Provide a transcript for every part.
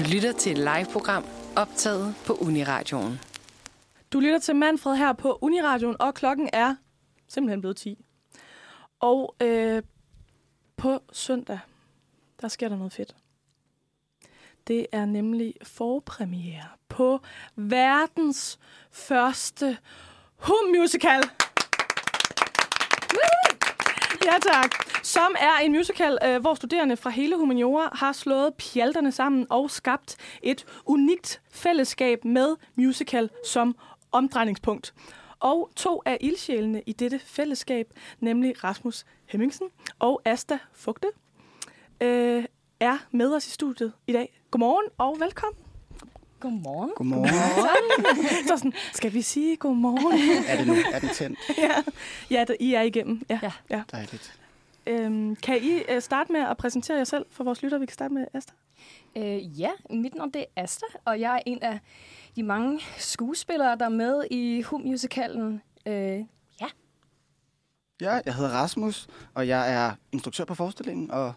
Du lytter til et live-program optaget på Uniradioen. Du lytter til Manfred her på Uniradioen, og klokken er simpelthen blevet 10. Og øh, på søndag, der sker der noget fedt. Det er nemlig forpremiere på verdens første hum-musical. Ja tak. Som er en musical, øh, hvor studerende fra hele humaniora har slået pjalterne sammen og skabt et unikt fællesskab med musical som omdrejningspunkt. Og to af ildsjælene i dette fællesskab, nemlig Rasmus Hemmingsen og Asta Fugte, øh, er med os i studiet i dag. Godmorgen og velkommen. Godmorgen. Godmorgen. Så sådan, skal vi sige godmorgen? er det nu? Er den tændt? ja, ja det, I er igennem. Ja. Ja. ja. Dejligt. Øhm, kan I øh, starte med at præsentere jer selv for vores lytter? Vi kan starte med Asta. Øh, ja, mit navn det er Asta, og jeg er en af de mange skuespillere, der er med i Hum-musicalen. Øh, ja, Ja, jeg hedder Rasmus, og jeg er instruktør på forestillingen, og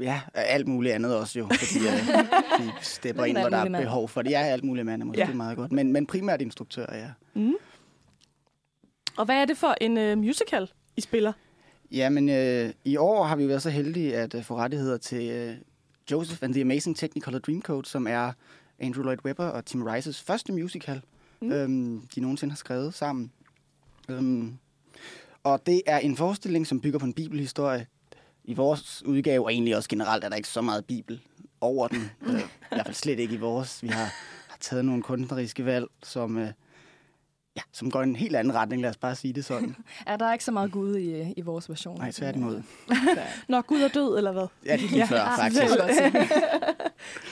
ja, alt muligt andet også jo, fordi uh, vi stepper Lidt ind, hvor der er behov for det. Jeg er alt muligt mand, er måske Ja. meget godt, men, men primært instruktør, ja. Mm. Og hvad er det for en øh, musical, I spiller? Jamen, øh, i år har vi været så heldige at uh, få rettigheder til øh, Joseph and the Amazing Technicolor Dreamcoat, som er Andrew Lloyd Webber og Tim Rice's første musical, mm. øhm, de nogensinde har skrevet sammen. Øhm, og det er en forestilling, som bygger på en bibelhistorie. I vores udgave, og egentlig også generelt, er der ikke så meget bibel over den. øh, I hvert fald slet ikke i vores. Vi har, har taget nogle kunstneriske valg, som, øh, ja, som går i en helt anden retning, lad os bare sige det sådan. er der ikke så meget Gud i, i vores version? Nej, tværtimod. Når Gud er død, eller hvad? Ja, det er lige Ja. før, Ah, faktisk.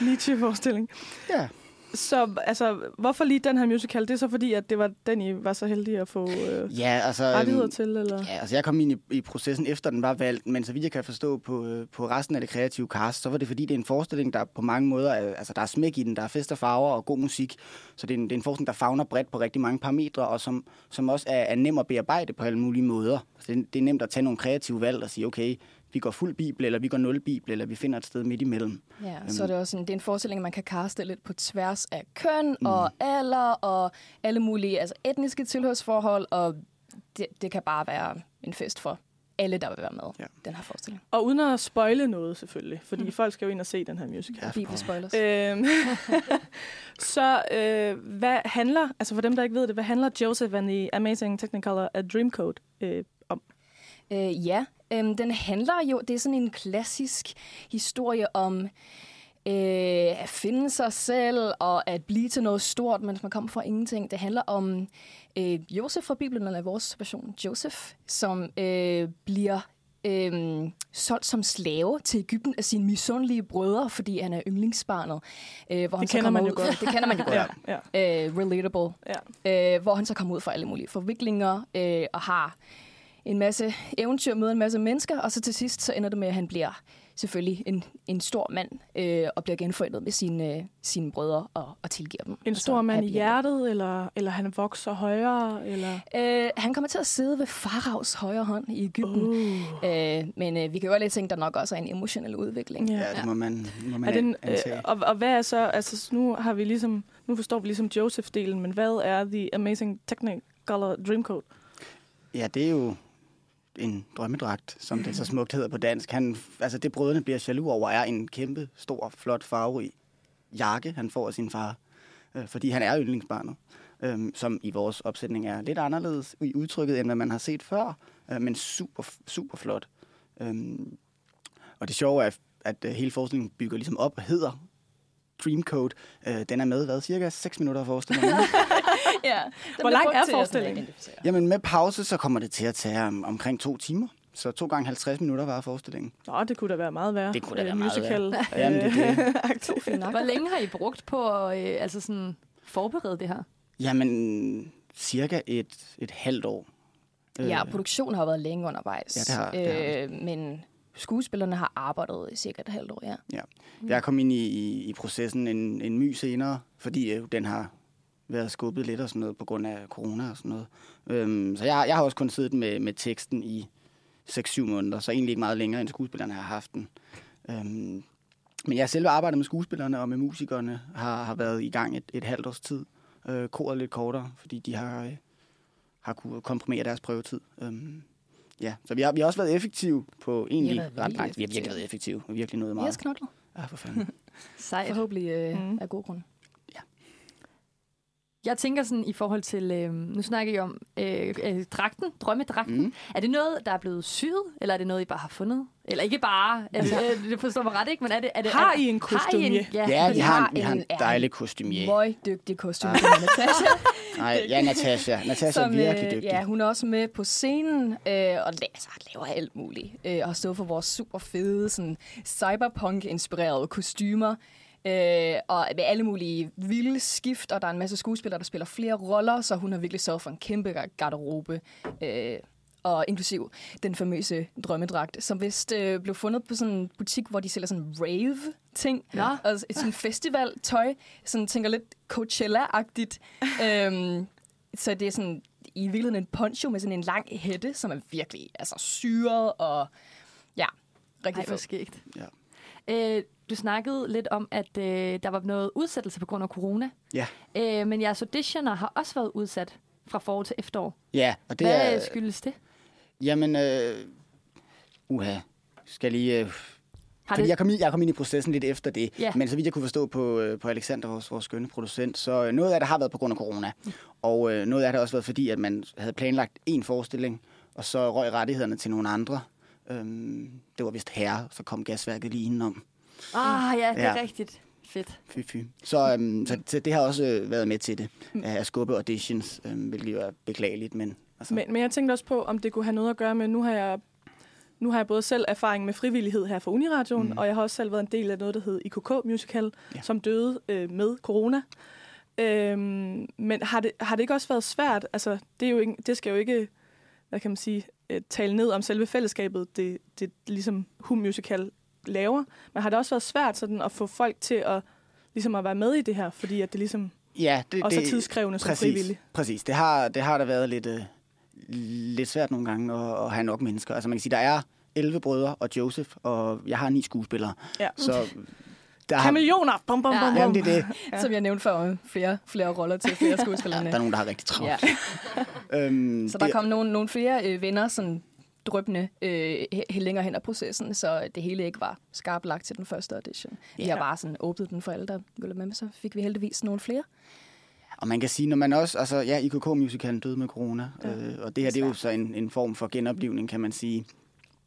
Nietzsche-forestilling. Ja. Så altså, hvorfor lige den her musical? Det er så fordi, at det var den, I var så heldige at få øh, Ja, altså... rettigheder øhm, til, eller? Ja, altså jeg kom ind i, i processen efter den var valgt, men så vidt jeg kan forstå på, øh, på resten af det kreative cast, så var det fordi, det er en forestilling, der på mange måder, er, altså der er smæk i den, der er fest og farver og god musik. Så det er en, det er en forestilling, der fagner bredt på rigtig mange parametre, og som, som også er, er nem at bearbejde på alle mulige måder. Altså det, er- det er nemt at tage nogle kreative valg og sige, okay, vi går fuld bibel, eller vi går nul bibel, eller vi finder et sted midt imellem. Ja, så er det også en, det er en forestilling, man kan kaste lidt på tværs af køn mm. og alder og alle mulige altså etniske tilhørsforhold, og det, det kan bare være en fest for alle, der vil være med Ja. den her forestilling. Og uden at spoile noget, selvfølgelig. Fordi mm. folk skal jo ind og se den her musical. Ja, Bibelspoilers. Øhm, så øh, hvad handler, altså for dem, der ikke ved det, hvad handler Joseph and the Amazing Technicolor A Dreamcoat øh, om? Øh, ja, øhm, den handler jo, det er sådan en klassisk historie om øh, at finde sig selv og at blive til noget stort, mens man kommer fra ingenting. Det handler om øh, Josef fra Bibelen, eller vores version Joseph, som øh, bliver øh, solgt som slave til Ægypten af sine misundelige brødre, fordi han er yndlingsbarnet. Øh, hvor han så kender man jo ud, godt. Det kender man jo godt. Ja, ja, øh, relatable ja. øh, hvor han så kommer ud for alle mulige forviklinger øh, og har en masse eventyr, møder en masse mennesker, og så til sidst så ender det med, at han bliver selvfølgelig en, en stor mand øh, og bliver genforenet med sine, øh, sine brødre og, og tilgiver dem. En stor mand i hjertet, eller, eller han vokser højere, eller... Øh, han kommer til at sidde ved faraos højre hånd i Ægypten. Uh. Øh, men øh, vi kan jo lidt tænke, der nok også er en emotionel udvikling. Ja. Ja, det må man, må man Er den, antage. øh, og, og hvad er så, altså nu har vi ligesom, nu forstår vi ligesom Joseph-delen, men hvad er The Amazing Technicolor Dreamcoat? Ja, det er jo en drømmedragt, som det så smukt hedder på dansk. Han, altså det brødrene bliver jaloux over, er en kæmpe, stor, flot farverig jakke, han får af sin far. Øh, fordi han er yndlingsbarnet. Øh, som i vores opsætning er lidt anderledes i udtrykket, end hvad man har set før. Øh, men super, super flot. Øh, og det sjove er, at øh, hele forestillingen bygger ligesom op og hedder Dreamcoat. Øh, den er med, hvad, cirka 6 minutter af forestillingen. ja. Hvor lang er forestillingen? Jamen med pause, så kommer det til at tage om, omkring to timer. Så to gange 50 minutter var forestillingen. Nå, det kunne da være meget værre. Det kunne da Øh, være meget musical, Jamen, det er det. aktivt. Hvor længe har I brugt på at øh, altså sådan, forberede det her? Jamen, cirka et, et halvt år. Ja, Øh, produktionen har været længe undervejs. Ja, det har- det har øh, men skuespillerne har arbejdet i cirka et halvt år, ja. Ja. Jeg kom ind i, i, i processen en, en my senere, fordi øh, den har været skubbet lidt og sådan noget på grund af corona og sådan noget. Øhm, så jeg, jeg har også kun siddet med, med teksten i 6-7 måneder, så egentlig ikke meget længere end skuespillerne har haft den. Øhm, men jeg selve arbejdet med skuespillerne og med musikerne har, har været i gang et, et halvt års tid. Øh, koret lidt kortere, fordi de har, øh, har kunne komprimere deres prøvetid. Øhm, ja, så vi har, vi har også været effektive på egentlig ret virkelig langt. Vi har virkelig effektive. været effektive. Vi har virkelig nået Vi har meget. også knoklet. Ja, for fanden. Sejt. Forhåbentlig øh, mm. af god grund. Jeg tænker sådan i forhold til, øh, nu snakker I om øh, øh, dragten, drømmedragten. Mm. Er det noget, der er blevet syet, eller er det noget, I bare har fundet? Eller ikke bare, det, øh, det forstår mig ret, ikke? Men er det, er det, Har I en en, ja, Ja, vi har, en, vi har en en- dejlig kostumier. Møg dygtig kostume, Ah. Natasha. Nej, ja, Natasha. Natasha er virkelig dygtig. Ja, hun er også med på scenen øh, og altså, laver alt muligt. Øh, og har stået for vores super fede, sådan cyberpunk-inspirerede kostymer. Øh, og med alle mulige vilde skift, og der er en masse skuespillere, der spiller flere roller, så hun har virkelig sørget for en kæmpe gar- garderobe. Øh, og inklusiv den famøse drømmedragt, som vist øh, blev fundet på sådan en butik, hvor de sælger sådan rave-ting. Nå. Og et sådan festival-tøj. Sådan tænker lidt Coachella-agtigt. øhm, så det er sådan i virkeligheden en poncho med sådan en lang hætte, som er virkelig altså, syret og ja, rigtig Ej, fed. skægt. Ja. Øh, du snakkede lidt om, at øh, der var noget udsættelse på grund af corona. Ja. Øh, men jeres auditioner har også været udsat fra forår til efterår. Ja, og det Hvad er... skyldes det? Jamen, øh, uha, skal lige... Øh, Har fordi det jeg kom, i, jeg kom ind i processen lidt efter det. Ja. Men så vidt jeg kunne forstå på, øh, på Alexander, vores, vores skønne producent, så øh, noget af det har været på grund af corona. Og øh, noget af det har også været fordi, at man havde planlagt en forestilling, og så røg rettighederne til nogle andre. Øhm, det var vist herre, så kom gasværket lige indenom. Ah, ja, det er Ja. rigtigt. Fedt. Fy, fy. Så, øhm, så, så det har også øh, været med til det, at skubbe auditions, øhm, hvilket jo er beklageligt, men... Altså, Men, men jeg tænkte også på, om det kunne have noget at gøre med, nu har jeg, nu har jeg både selv erfaring med frivillighed her fra Uniradioen, Mm. mm. og jeg har også selv været en del af noget, der hed IKK Musical, Ja. ja. som døde øh, med corona. Øhm, men har det, har det ikke også været svært? Altså, det, er jo ikke, det skal jo ikke, hvad kan man sige, øh, tale ned om selve fællesskabet, det, det ligesom Hum Musical laver. Men har det også været svært sådan, at få folk til at, ligesom at være med i det her, fordi at det ligesom ja, det, også det, er tidskrævende som præcis, frivillig? Præcis. Det har, det har da været lidt, øh, lidt svært nogle gange at, at have nok mennesker. Altså man kan sige, der er 11 brødre og Joseph, og jeg har ni skuespillere. Ja. Så der har, Kameleoner! Bum, bum, Ja. bum, bum. jamen, det er det. Ja. Som jeg nævnte før, flere, flere roller til flere Der skuespillerne. er nogen, der har rigtig travlt. Ja. Øhm, Så der det- kom nogle, nogle flere øh, venner sådan drøbende øh, længere hen ad processen, så det hele ikke var skarpt lagt til den første audition. Vi Ja. har bare sådan åbnet den for alle, der ville med, så fik vi heldigvis nogle flere. Og man kan sige, når man også, altså ja, IKK-musicalen døde med corona, Ja. øh, og det her det er jo så en, en form for genoplivning, kan man sige.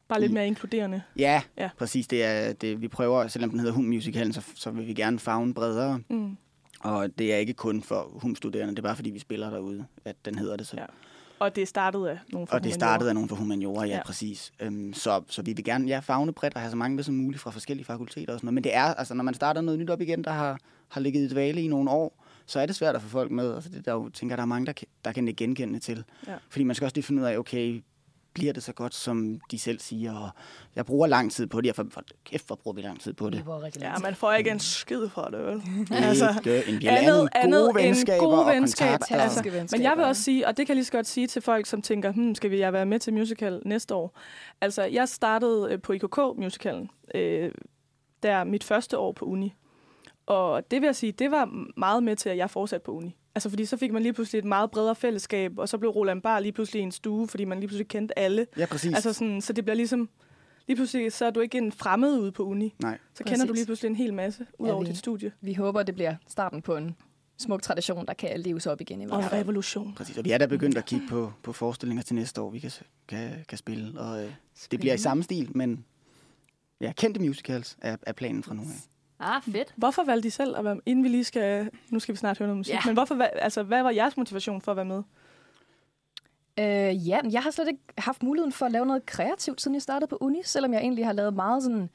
Bare lidt mere inkluderende. Ja, Ja. præcis. Det er, det, vi prøver, selvom den hedder Hum-musicalen, så, så vil vi gerne fagne bredere. Mm. Og det er ikke kun for Hum-studerende, det er bare fordi, vi spiller derude, at den hedder det så. Ja. Og det startede af nogle fra Og det humaniora. startede af nogen fra humaniora, ja, Ja. præcis. Øhm, så, så vi vil gerne ja, fagne bredt og have så mange med som muligt fra forskellige fakulteter og sådan noget. Men det er, altså når man starter noget nyt op igen, der har, har ligget i dvale i nogle år, så er det svært at få folk med. Altså det der jo, tænker der er mange, der der kan det genkende til. Ja. Fordi man skal også lige finde ud af, okay, bliver det så godt, som de selv siger, og jeg bruger lang tid på det, jeg for, for kæft, hvor bruger vi lang tid på det. var rigtig Ja, man får ikke en skid for det, vel? Altså, en vi andet, andet gode venskaber gode og venskaber. kontakter. Altså, venskaber. men jeg vil også sige, og det kan jeg lige så godt sige til folk, som tænker, hmm, skal vi jeg være med til musical næste år? Altså, jeg startede øh, på IKK-musicalen, øh, der mit første år på uni. Og det vil jeg sige, det var meget med til, at jeg fortsatte på uni. Altså, fordi så fik man lige pludselig et meget bredere fællesskab, og så blev Roland Bar lige pludselig en stue, fordi man lige pludselig kendte alle. Ja, præcis. Altså sådan, så det bliver ligesom, lige pludselig så er du ikke en fremmed ude på uni. Nej. Så kender du Præcis. lige pludselig en hel masse ud Ja, over vi- dit studie. Vi håber, det bliver starten på en smuk tradition, der kan leves op igen i Og hvert en fald. revolution. Præcis, og vi er da begyndt at kigge på, på forestillinger til næste år, vi kan, kan, kan spille. Og øh, det bliver i samme stil, men ja, kendte musicals er, er planen fra nu af. Ah, fedt. Hvorfor valgte de selv at være inden vi lige skal, nu skal vi snart høre noget musik, Ja. ja. men hvorfor, altså, hvad var jeres motivation for at være med? Øh, ja, jeg har slet ikke haft muligheden for at lave noget kreativt, siden jeg startede på uni, selvom jeg egentlig har lavet meget sådan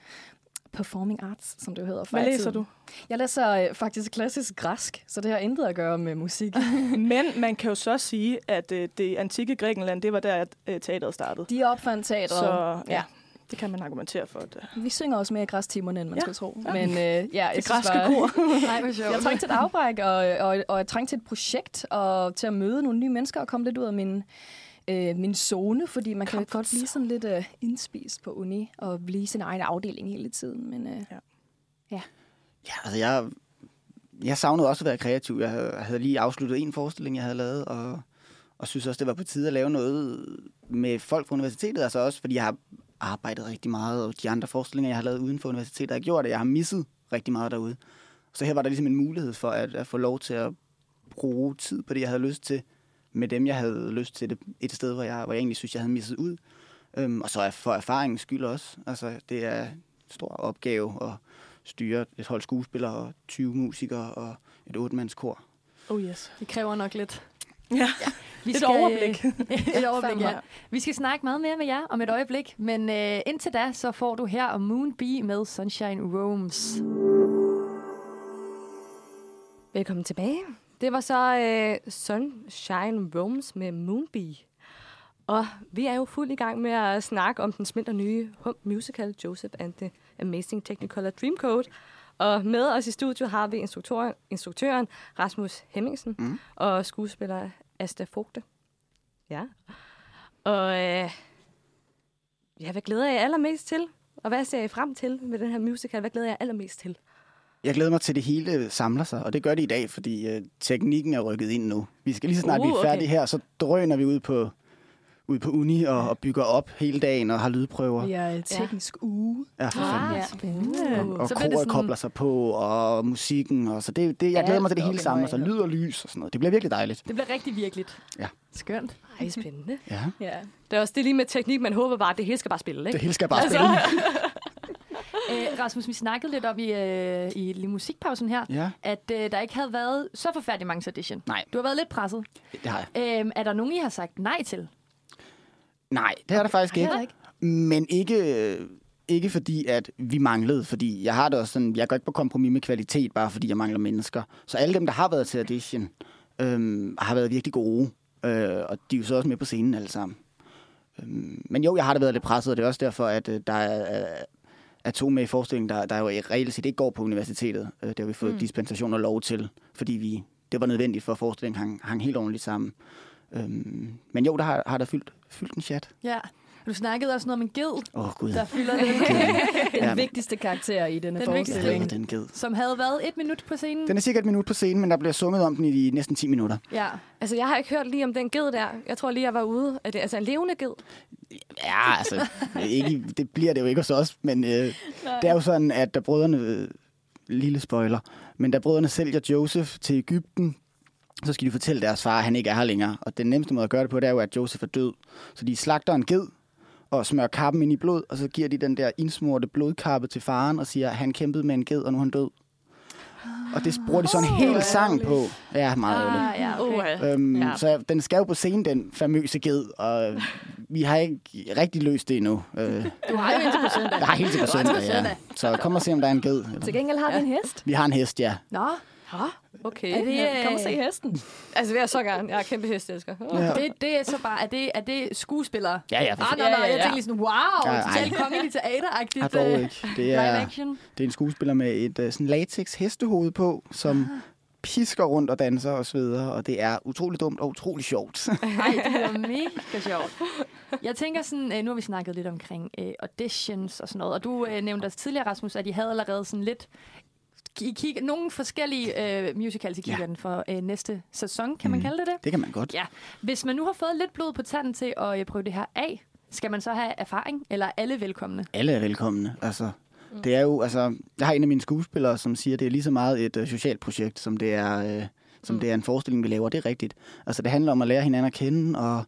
performing arts, som det jo hedder. Hvad læser tiden. du? Jeg læser øh, faktisk klassisk græsk, så det har intet at gøre med musik. Men man kan jo så sige, at øh, det antikke Grækenland, det var der, at øh, teateret startede. De opfandt teatret. Så ja, det kan man argumentere for. At, øh, Vi synger også mere i græstimerne, end man Ja. skulle tro. Ja. Men øh, ja, jeg det synes græske bare- kor. Nej. Jeg trængte til et afbræk, og, og, og jeg trængte til et projekt, og til at møde nogle nye mennesker, og komme lidt ud af min, øh, min zone, fordi man kan Comfort godt blive sådan lidt øh, indspist på uni, og blive sin egen afdeling hele tiden. Men øh, Ja. ja. Ja. Ja, altså jeg, jeg savnede også at være kreativ. Jeg havde, jeg havde lige afsluttet en forestilling, jeg havde lavet, og, og synes også, det var på tide at lave noget med folk fra universitetet. Altså også, fordi jeg har arbejdet rigtig meget, og de andre forestillinger, jeg har lavet uden for universitetet, har gjort, at jeg har misset rigtig meget derude. Så her var der ligesom en mulighed for at, at få lov til at bruge tid på det, jeg havde lyst til, med dem, jeg havde lyst til det, et sted, hvor jeg, hvor jeg egentlig synes, jeg havde misset ud. Øhm, og så er for erfaringens skyld også. Altså, det er en stor opgave at styre et hold skuespillere og 20 musikere og et otte-mandskor. Oh yes. Det kræver nok lidt. Ja, Vi Et overblik. et overblik, ja. Vi skal snakke meget mere med jer om et øjeblik, men øh, indtil da, så får du her om Moon Bee med Sunshine Roams. Velkommen tilbage. Det var så øh, Sunshine Roams med Moonbee. Og vi er jo fuld i gang med at snakke om den smitter nye hum musical Joseph and the Amazing Technicolor Dreamcoat. Og med os i studiet har vi instruktøren, instruktøren Rasmus Hemmingsen Mm. og skuespiller Asta Fogte. Ja. Og øh, ja, hvad glæder jeg allermest til? Og hvad ser I frem til med den her musical? Hvad glæder jeg allermest til? Jeg glæder mig til, at det hele samler sig, og det gør det i dag, fordi øh, teknikken er rykket ind nu. Vi skal lige så snart Uh, vi er okay. færdige her, så drøner vi ud på, ud på uni og, og bygger op hele dagen og har lydprøver. Ja, teknisk uge. Ja, for fanden. ja. spændende. Og, og Så bliver det koret sådan- kobler sig på, og musikken, og så det, det, jeg glæder mig til, det hele op sig. i Lyd og lys og sådan noget. Det bliver virkelig dejligt. Det bliver rigtig virkeligt. Ja. Skønt. Ej, spændende. Ja. Ja. Det er også det lige med teknik, man håber bare, at det hele skal bare spille, Det ikke? hele skal bare Altså- spille. Æ, Rasmus, vi snakkede lidt om i, øh, i lige musikpausen her, Ja, at øh, der ikke havde været så forfærdelig mange audition. Nej. Du har været lidt presset. det har jeg. Æm, er der nogen, I har sagt nej til? Nej, det er der faktisk ikke. ikke. Men ikke, ikke fordi, at vi manglede. Fordi jeg har det også sådan, jeg går ikke på kompromis med kvalitet, bare fordi jeg mangler mennesker. Så alle dem, der har været til audition, øhm, har været virkelig gode. Øh, og de er jo så også med på scenen alle sammen. Øhm, men jo, jeg har da været lidt presset, og det er også derfor, at øh, der er, er, to med i forestillingen, der, der jo reelt set ikke går på universitetet. Øh, det har vi fået mm. dispensation og lov til, fordi vi, det var nødvendigt for, at forestillingen hang, hang helt ordentligt sammen. Øhm, men jo, der har, har der fyldt, fyldt en chat. Ja. Du snakkede også noget om en ged, oh, Gud. der fylder lidt, Den Ja. vigtigste karakter i denne Den forestilling. den ged. som havde været et minut på scenen. Den er cirka et minut på scenen, men der bliver sunget om den i de næsten 10 minutter. Ja. Altså, jeg har ikke hørt lige om den ged der. Jeg tror lige, jeg var ude. Er det altså en levende ged? Ja, altså, ikke, det bliver det jo ikke hos os, men øh, det er jo sådan, at da brødrene, øh, lille spoiler, men da brødrene sælger Joseph til Ægypten, så skal de fortælle deres far, at han ikke er her længere. Og den nemmeste måde at gøre det på, det er jo, at Joseph er død. Så de slagter en ged og smører kappen ind i blod, og så giver de den der indsmurte blodkappe til faren og siger, at han kæmpede med en ged, og nu er han død. Og det bruger de sådan en hel sang på. Ja, meget ærgerligt. Ah, ja, okay. Øhm, Ja. Så den skal jo på scenen, den famøse ged, og vi har ikke rigtig løst det endnu. Øh, Du har jo indtil på søndag. jeg har helt til på søndag, ja. Så kom og se, om der er en ged. Til gengæld har vi en hest. Vi har en hest, ja. Nå, okay. Er det, øh, Kom og se hesten. Altså, vil jeg så gerne. Jeg er kæmpe hestelsker. ja. det, det er så bare, er det, er det skuespillere? Ja, ja, for Ah, nej, nej, Ja, ja, jeg ja. tænkte lige sådan, wow, Ja, totalt kongeligt teateragtigt. Har dog øh, ikke. Det er, det er en skuespiller med et uh, sådan latex hestehoved på, som pisker rundt og danser og sveder, og det er utrolig dumt og utrolig sjovt. Nej, det lyder mega sjovt. Jeg tænker sådan, øh, nu har vi snakket lidt omkring øh, auditions og sådan noget, og du øh, nævnte også tidligere, Rasmus, at I havde allerede sådan lidt I kig, nogle forskellige øh, musicals i Ja. kigger den for øh, næste sæson, kan man Mm. kalde det det? det kan man godt. Ja. Hvis man nu har fået lidt blod på tanden til at øh, prøve det her af, skal man så have erfaring, eller er alle velkomne? Alle er velkomne. Altså, det er jo, altså, jeg har en af mine skuespillere, som siger, at det er lige så meget et uh, socialt projekt, som det er, uh, som det er en forestilling, vi laver. Det er rigtigt. Altså, det handler om at lære hinanden at kende og,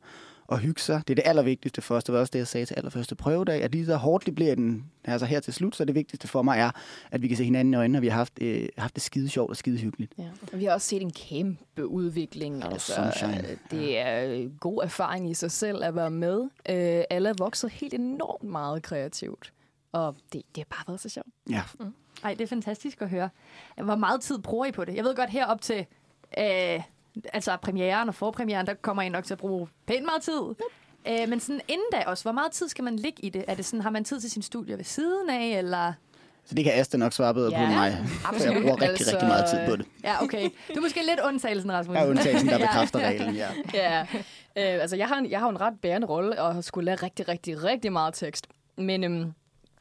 og hygge sig. Det er det allervigtigste for os. Det var også det, jeg sagde til allerførste prøvedag, at lige så hårdt det bliver den, altså her til slut, så det vigtigste for mig er, at vi kan se hinanden i øjnene, og vi har haft, øh, haft det skide sjovt og skide hyggeligt. Ja. Og vi har også set en kæmpe udvikling. Ja, altså, sunshine. øh, det er øh, god erfaring i sig selv at være med. Øh, alle er vokset helt enormt meget kreativt. Og det, det har bare været så sjovt. Ja, Nej, det er fantastisk at høre. Hvor meget tid bruger I på det? Jeg ved godt, herop til øh, altså premieren og forpremieren, der kommer I nok til at bruge pænt meget tid. Øh, men sådan inden da også, hvor meget tid skal man ligge i det? Er det sådan, har man tid til sin studie ved siden af, eller... så det kan Asta nok svare bedre Ja, på end mig. For jeg bruger rigtig, Altså, rigtig meget tid på det. Ja, okay. Du er måske lidt undtagelsen, Rasmus. Er undtagelsen, der Ja. bekræfter reglen, ja. Ja, øh, altså jeg har, en, jeg har en ret bærende rolle og har skulle lære rigtig, rigtig, rigtig meget tekst. Men øhm,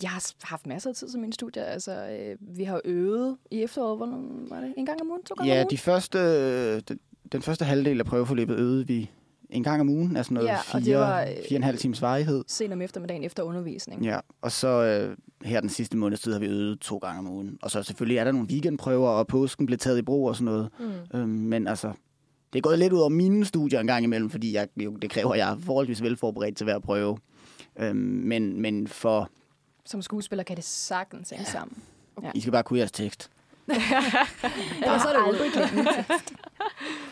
jeg har haft masser af tid til mine studier. Altså, øh, vi har øvet i efteråret, hvor var det? En gang om ugen? To gange om Ja, ugen? de første, den, den første halvdel af prøveforløbet øvede vi en gang om ugen, altså noget Ja, fire, var, øh, fire og en halv times varighed. Sent om eftermiddagen efter undervisning. Ja, og så øh, her den sidste måneds tid har vi øvet to gange om ugen. Og så selvfølgelig er der nogle weekendprøver, og påsken blev taget i brug og sådan noget. Mm. Øhm, men altså, det er gået lidt ud over mine studier en gang imellem, fordi jeg, jo, det kræver, at jeg er forholdsvis velforberedt til hver prøve. Øhm, men, men for, Som skuespiller kan det sagtens hænge sammen. I skal bare kunne jeres tekst. Ellers så er det aldrig glemt.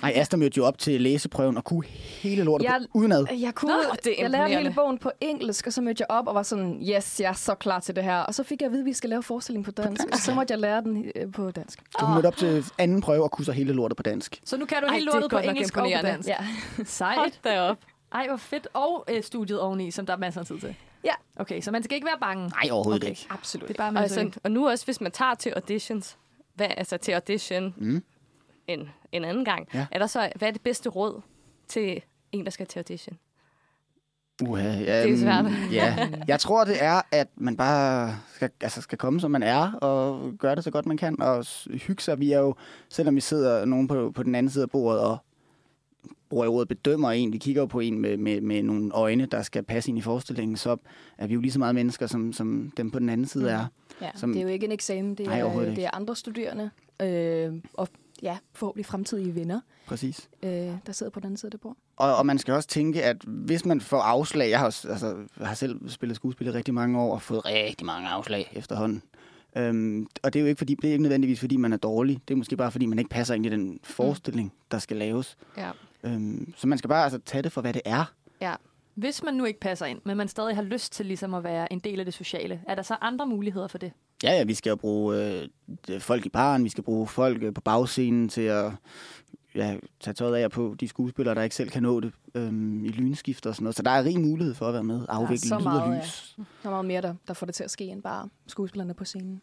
Ej, Asta mødte jo op til læseprøven og kunne hele lortet Jeg- jeg... udenad. Jeg, kunne, Nå, det jeg lærte hele bogen på engelsk, og så mødte jeg op og var sådan, yes, jeg er så klar til det her. Og så fik jeg at vide, at vi skal lave forestilling på dansk, og så måtte jeg lære den øh, på dansk. Du mødte op til anden prøve og kunne så hele lortet på dansk. Så nu kan du Ej, er lortet på engelsk og på dansk. Ja. Sejt. da op. Ej, hvor fedt. Og øh, studiet oveni, som der er masser af tid til. Ja. Okay, så man skal ikke være bange. Nej, overhovedet Okay. ikke. Absolut. Det er bare Og, med altså, og nu også, hvis man tager til auditions, hvad, altså til audition Mm. en, en anden gang, Ja. er der så, hvad er det bedste råd til en, der skal til audition? Uha, ja, Det er svært. Ja, jeg tror, det er, at man bare skal, altså skal komme, som man er, og gøre det så godt, man kan, og hygge sig. Vi er jo, selvom vi sidder nogen på, på den anden side af bordet, og bruger ordet bedømmer en, vi kigger på en med, med, med nogle øjne, der skal passe ind i forestillingen, så er vi jo lige så meget mennesker, som, som dem på den anden side er. Ja, Som- det er jo ikke en eksamen, det Nej, er, overhovedet det er andre studerende, øh, og ja, forhåbentlig fremtidige venner, Præcis. øh, der sidder på den anden side af det bord. Og, og man skal også tænke, at hvis man får afslag, jeg har, altså, jeg har selv spillet skuespil i rigtig mange år og fået rigtig mange afslag efterhånden. Øhm, og det er jo ikke, fordi, det er ikke nødvendigvis, fordi man er dårlig. Det er måske bare, fordi man ikke passer ind i den forestilling, der skal laves. Ja. Øhm, så man skal bare altså, tage det for, hvad det er. ja. Hvis man nu ikke passer ind, men man stadig har lyst til ligesom at være en del af det sociale, er der så andre muligheder for det? Ja, ja, vi skal jo bruge øh, folk i baren, vi skal bruge folk øh, på bagscenen til at ja, tage tøjet af og på de skuespillere, der ikke selv kan nå det øhm, i lynskift og sådan noget. Så der er rig mulighed for at være med, afvikle så lyd og meget, ja. lys. Der er meget mere, der, der får det til at ske, end bare skuespillerne på scenen.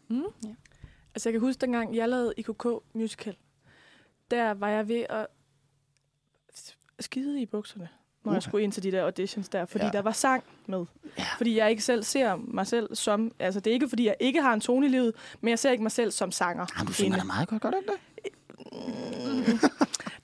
Altså, jeg kan huske, dengang jeg lavede IKK Musical, der var jeg ved at skide i bukserne, når jeg Uha. skulle ind til de der auditions der, fordi Ja. der var sang med. Ja. Fordi jeg ikke selv ser mig selv som... Altså, det er ikke, fordi jeg ikke har en tone i livet, men jeg ser ikke mig selv som sanger. Jamen, du synger da meget godt, gør du ikke det?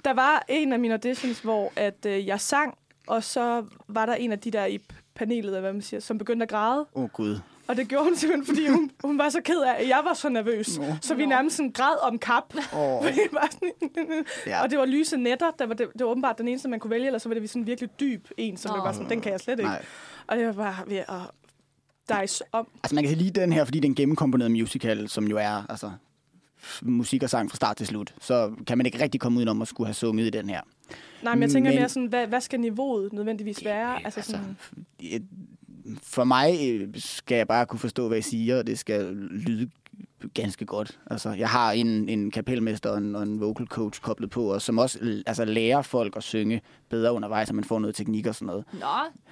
Der var en af mine auditions, hvor at, øh, jeg sang, og så var der en af de der i panelet, eller hvad man siger, som begyndte at græde. Åh, oh, Gud. Og det gjorde hun simpelthen, fordi hun, hun var så ked af, at jeg var så nervøs. Nå. Så vi nærmest sådan græd om kap. Oh. Det sådan, Ja. Og det var lyse netter. Der var det, det var åbenbart den eneste, man kunne vælge, eller så var det sådan en virkelig dyb en, som jeg var sådan, den kan jeg slet ikke. Nej. Og jeg var bare ved at dice om. Altså man kan lige den her, fordi det er en gennemkomponeret musical, som jo er altså, musik og sang fra start til slut, så kan man ikke rigtig komme udenom at skulle have sunget i den her. Nej, men jeg tænker Men- mere sådan, hvad, hvad skal niveauet nødvendigvis være? Altså sådan, Et- For mig øh, skal jeg bare kunne forstå, hvad jeg siger, og det skal lyde ganske godt. Altså, jeg har en, en kapelmester og en, og en vocal coach koblet på, og som også altså, lærer folk at synge bedre undervejs, så man får noget teknik og sådan noget. Nå,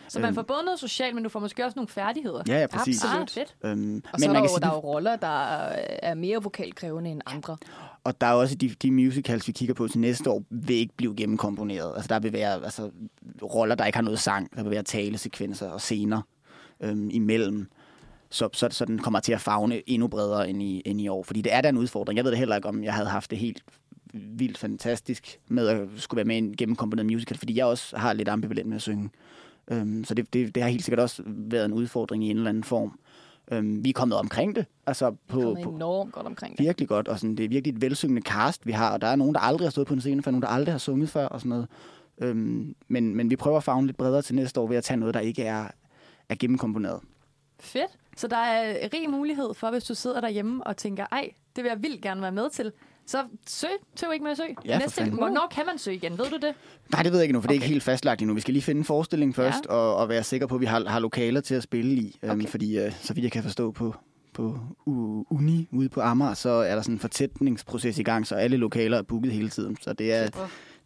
så man Øhm. får både noget socialt, men du får måske også nogle færdigheder. Ja, ja, præcis. Ah, fedt. Øhm, Og så er man der, kan jo, sige, der er jo roller, der er mere vokalkrævende end andre. Og der er også de, de musicals, vi kigger på til næste år, vil ikke blive gennemkomponeret. Altså der vil være altså, roller, der ikke har noget sang. Der vil være talesekvenser og scener øhm, imellem. Så, så, så den kommer til at fagne endnu bredere end i, end i år. Fordi det er da en udfordring. Jeg ved det heller ikke, om jeg havde haft det helt vildt fantastisk med at skulle være med i en gennemkomponeret musical, fordi jeg også har lidt ambivalent med at synge. Øhm, så det, det, det har helt sikkert også været en udfordring i en eller anden form. Øhm, vi er kommet omkring det. Altså Vi på, kommer på, enormt godt omkring det. virkelig godt, og sådan, det er virkelig et velsyngende cast, vi har, og der er nogen, der aldrig har stået på en scene før, nogen, der aldrig har sunget før, og sådan noget. Øhm, men, men vi prøver at fagne lidt bredere til næste år ved at tage noget, der ikke er, er gennemkomponeret. Fedt. Så der er rig mulighed for, hvis du sidder derhjemme og tænker, ej, det vil jeg vildt gerne være med til. Så søg, tøv ikke med at søge. Ja, Næste, hvornår kan man søge igen? Ved du det? Nej, det ved jeg ikke nu, for okay. det er ikke helt fastlagt endnu. Vi skal lige finde en forestilling først, ja. og, og være sikre på, at vi har, har lokaler til at spille i. Øhm, Okay. fordi, øh, så vidt jeg kan forstå på, på Uni ude på Amager, så er der sådan en fortætningsproces i gang, så alle lokaler er booket hele tiden. Så det er,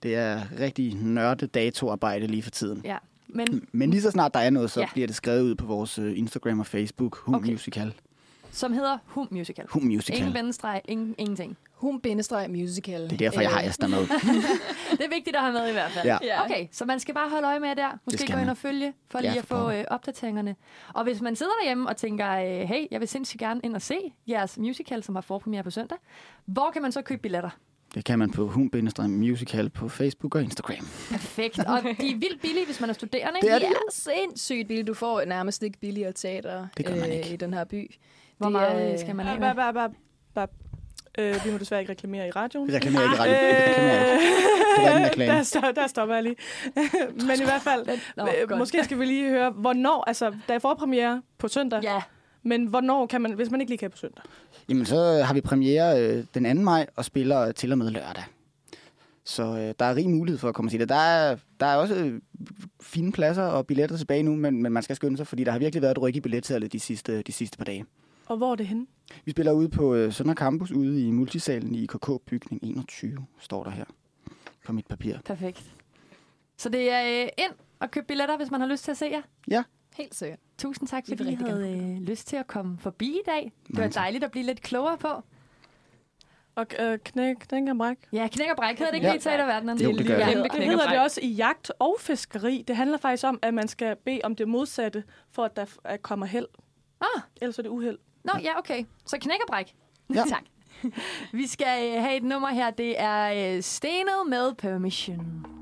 det er rigtig nørdet datoarbejde lige for tiden. Ja. Men Men lige så snart der er noget, så Ja. ja. bliver det skrevet ud på vores øh, Instagram og Facebook, Hum Okay. Musical. som hedder Hum Musical. Hum Musical. Ingen bindestreg, ingen, ingenting. Hum-musical. Det er derfor, jeg har Esther med. Det er vigtigt at have med i hvert fald. Ja. Ja. Okay, så man skal bare holde øje med der. Måske skal gå ind og følge, for Ja, lige at for få pokker. øh, opdateringerne. Og hvis man sidder derhjemme og tænker, øh, hey, jeg vil sindssygt gerne ind og se jeres musical, som har forpremiere på søndag, hvor kan man så købe billetter? Det kan man på hum musical på Facebook og Instagram. Perfekt. Og de er vildt billige, hvis man er studerende. Det er det. Ja, sindssygt billigt. Du får nærmest ikke billigere teater Det man ikke. i den her by. Hvor Det meget øh, skal man Ba, af ba, med? ba, ba, ba. Øh, vi må desværre ikke reklamere i radioen. Vi reklamerer ikke ret. Vi reklamerer ikke. Det var ikke en reklame. der, stop, der stopper jeg lige. Men i hvert fald, Nå, øh, måske skal vi lige høre, hvornår, altså, der er forpremiere på søndag, Ja, men hvornår kan man, hvis man ikke lige kan på søndag? Jamen, så har vi premiere øh, den 2. maj og spiller til og med lørdag. Så øh, der er rig mulighed for at komme og se det. Der er, der er også øh, fine pladser og billetter tilbage nu, men, men man skal skynde sig, fordi der har virkelig været et ryk i billetsalget de sidste, de sidste par dage. Og hvor er det henne? Vi spiller ude på øh, Sønder Campus, ude i multisalen i IKK-bygning 21, står der her på mit papir. perfekt. Så det er øh, ind og købe billetter, hvis man har lyst til at se jer. Helt sikkert. Tusind tak, fordi I havde øh, lyst til at komme forbi i dag. Det var dejligt at blive lidt klogere på. Og øh, knæk, knæk og bræk. Ja, knæk og bræk hedder det ikke Ja. lige teaterverdenen. Det det. Det og hedder det også i jagt og fiskeri. Det handler faktisk om, at man skal bede om det modsatte, for at der at kommer held. Ah. Ellers er det uheld. Nå, ja, okay. Så knæk og bræk. Ja. tak. Vi skal øh, have et nummer her. Det er øh, Stenet med Permission.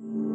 thank you